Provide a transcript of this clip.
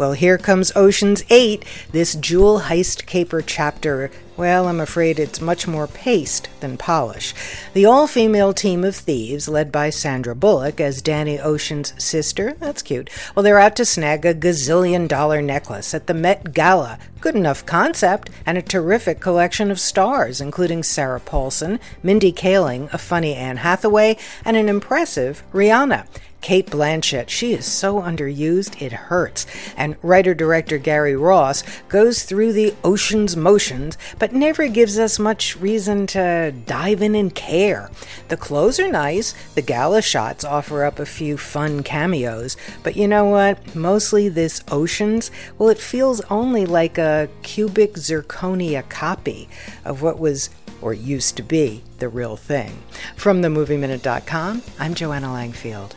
Well, here comes Ocean's 8, this jewel heist caper chapter. Well, I'm afraid it's much more paste than polish. The all female team of thieves, led by Sandra Bullock as Danny Ocean's sister, that's cute. Well, they're out to snag a gazillion dollar necklace at the Met Gala. Good enough concept, and a terrific collection of stars, including Sarah Paulson, Mindy Kaling, a funny Anne Hathaway, and an impressive Rihanna. Cate Blanchett, she is so underused, it hurts. And writer director Gary Ross goes through the ocean's motions, but never gives us much reason to dive in and care. The clothes are nice, the gala shots offer up a few fun cameos, but you know what? Mostly this oceans, well, it feels only like a cubic zirconia copy of what was or used to be the real thing. From themovieminute.com, I'm Joanna Langfield.